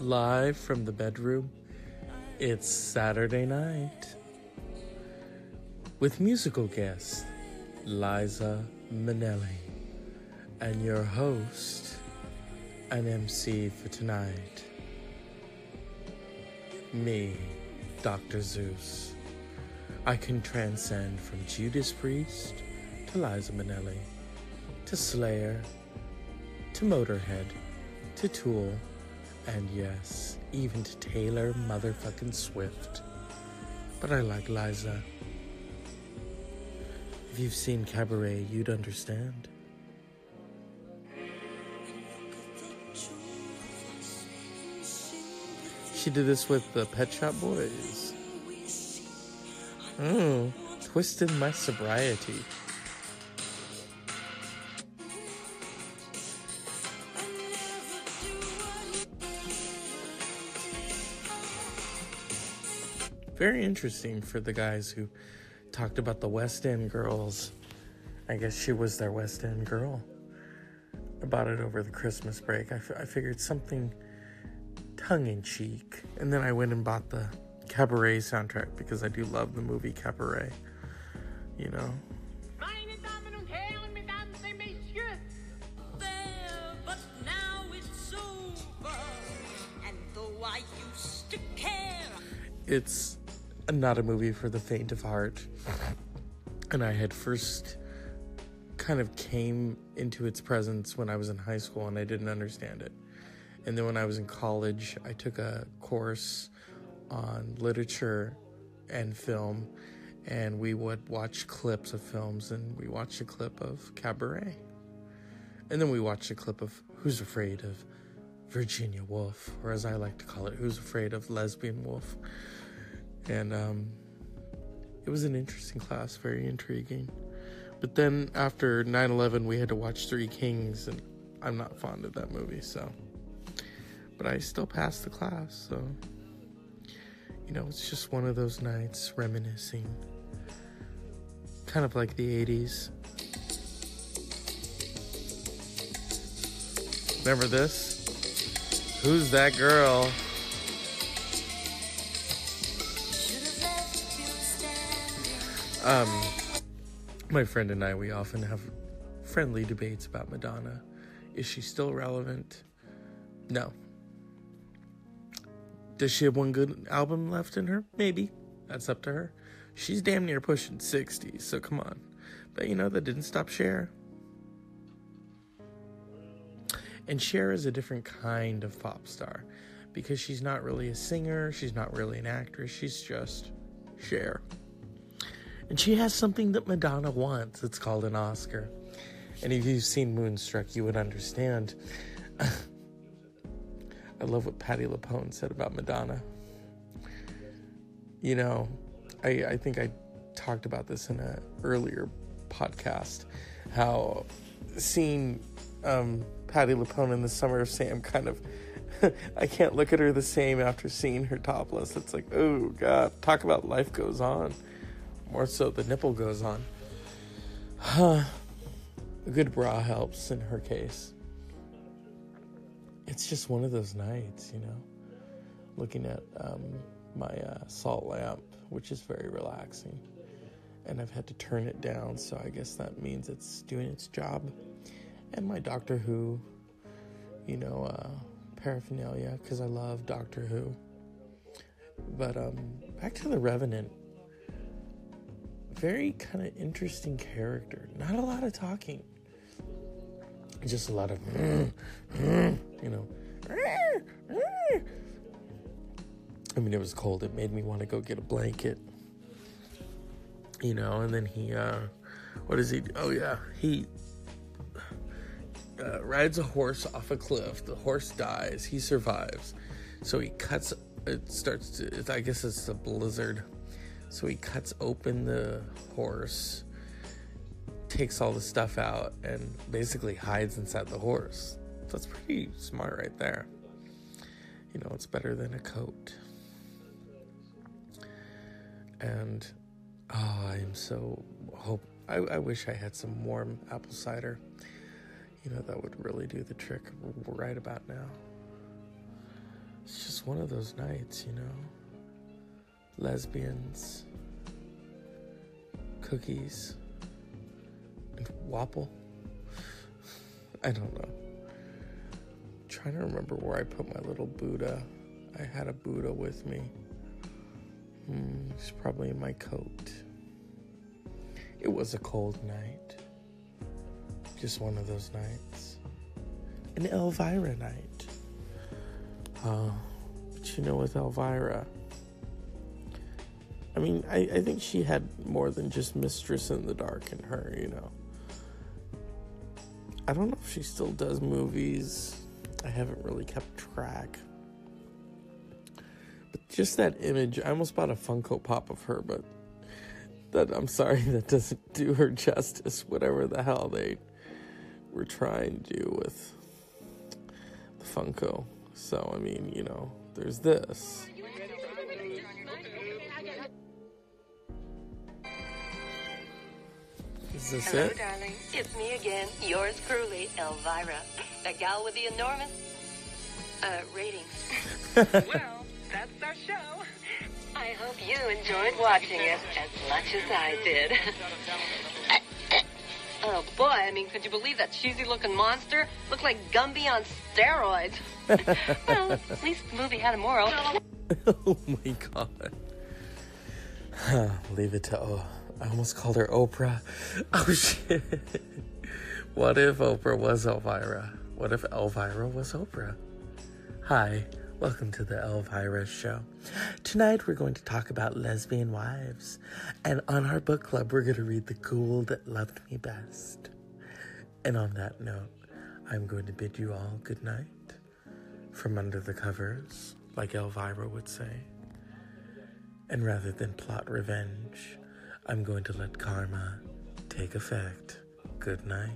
live from the bedroom. It's Saturday night with musical guest Liza Minnelli and your host and MC for tonight, me, Dr. Zeus. I can transcend from Judas Priest to Liza Minnelli to Slayer to Motorhead to Tool and yes, even to Taylor motherfucking Swift. But I like Liza. If you've seen Cabaret, you'd understand. She did this with the Pet Shop Boys. Mmm, twisting my sobriety. Very interesting for the guys who talked about the West End girls. I guess she was their West End girl. I bought it over the Christmas break. I, f- I figured something tongue in cheek. And then I went and bought the Cabaret soundtrack because I do love the movie Cabaret. You know? Meine Damen und Herren, Mesdames et Messieurs, there, but now it's not a movie for the faint of heart. And I had first kind of came into its presence when I was in high school and I didn't understand it. And then when I was in college, I took a course on literature and film and we would watch clips of films and we watched a clip of Cabaret. And then we watched a clip of Who's Afraid of Virginia Woolf, or as I like to call it, Who's Afraid of Lesbian Wolf. And um, it was an interesting class, very intriguing. But then after 9 11, we had to watch Three Kings, and I'm not fond of that movie, so. But I still passed the class, so. You know, it's just one of those nights reminiscing. Kind of like the 80s. Remember this? Who's that girl? Um, my friend and I, we often have friendly debates about Madonna. Is she still relevant? No. Does she have one good album left in her? Maybe. That's up to her. She's damn near pushing 60, so come on. But you know, that didn't stop Cher. And Cher is a different kind of pop star because she's not really a singer, she's not really an actress, she's just Cher. And she has something that Madonna wants. It's called an Oscar. And if you've seen Moonstruck, you would understand. I love what Patti LuPone said about Madonna. You know, I, I think I talked about this in an earlier podcast. How seeing um, Patti LuPone in the Summer of Sam kind of. I can't look at her the same after seeing her topless. It's like, oh god, talk about life goes on more so the nipple goes on. Huh. a good bra helps in her case. It's just one of those nights, you know, looking at um, my uh, salt lamp, which is very relaxing. And I've had to turn it down, so I guess that means it's doing its job. And my Doctor Who, you know, uh, paraphernalia, because I love Doctor Who. But um, back to the Revenant very kind of interesting character. Not a lot of talking, just a lot of, you know. I mean, it was cold. It made me want to go get a blanket, you know. And then he, uh, what does he? Do? Oh yeah, he uh, rides a horse off a cliff. The horse dies. He survives, so he cuts. It starts to. I guess it's a blizzard so he cuts open the horse, takes all the stuff out, and basically hides inside the horse. That's pretty smart right there. You know, it's better than a coat. And oh, I am so hope. I, I wish I had some warm apple cider. You know, that would really do the trick right about now. It's just one of those nights, you know. Lesbians, cookies, and Wapple. I don't know. trying to remember where I put my little Buddha. I had a Buddha with me. Hmm, it's probably in my coat. It was a cold night. Just one of those nights. An Elvira night. Uh, but you know, with Elvira, I mean, I, I think she had more than just Mistress in the Dark in her, you know. I don't know if she still does movies. I haven't really kept track. But just that image, I almost bought a Funko Pop of her, but that I'm sorry, that doesn't do her justice, whatever the hell they were trying to do with the Funko. So, I mean, you know, there's this. Is this Hello, it? darling. It's me again, yours truly, Elvira. The gal with the enormous, uh, ratings. well, that's our show. I hope you enjoyed watching it as much as I did. oh boy, I mean, could you believe that cheesy looking monster? Looked like Gumby on steroids. well, at least the movie had a moral. oh my god. Leave it to oh, I almost called her Oprah. Oh shit. What if Oprah was Elvira? What if Elvira was Oprah? Hi, welcome to the Elvira Show. Tonight we're going to talk about lesbian wives. And on our book club, we're going to read The Ghoul That Loved Me Best. And on that note, I'm going to bid you all good night from under the covers, like Elvira would say. And rather than plot revenge, I'm going to let karma take effect. Good night.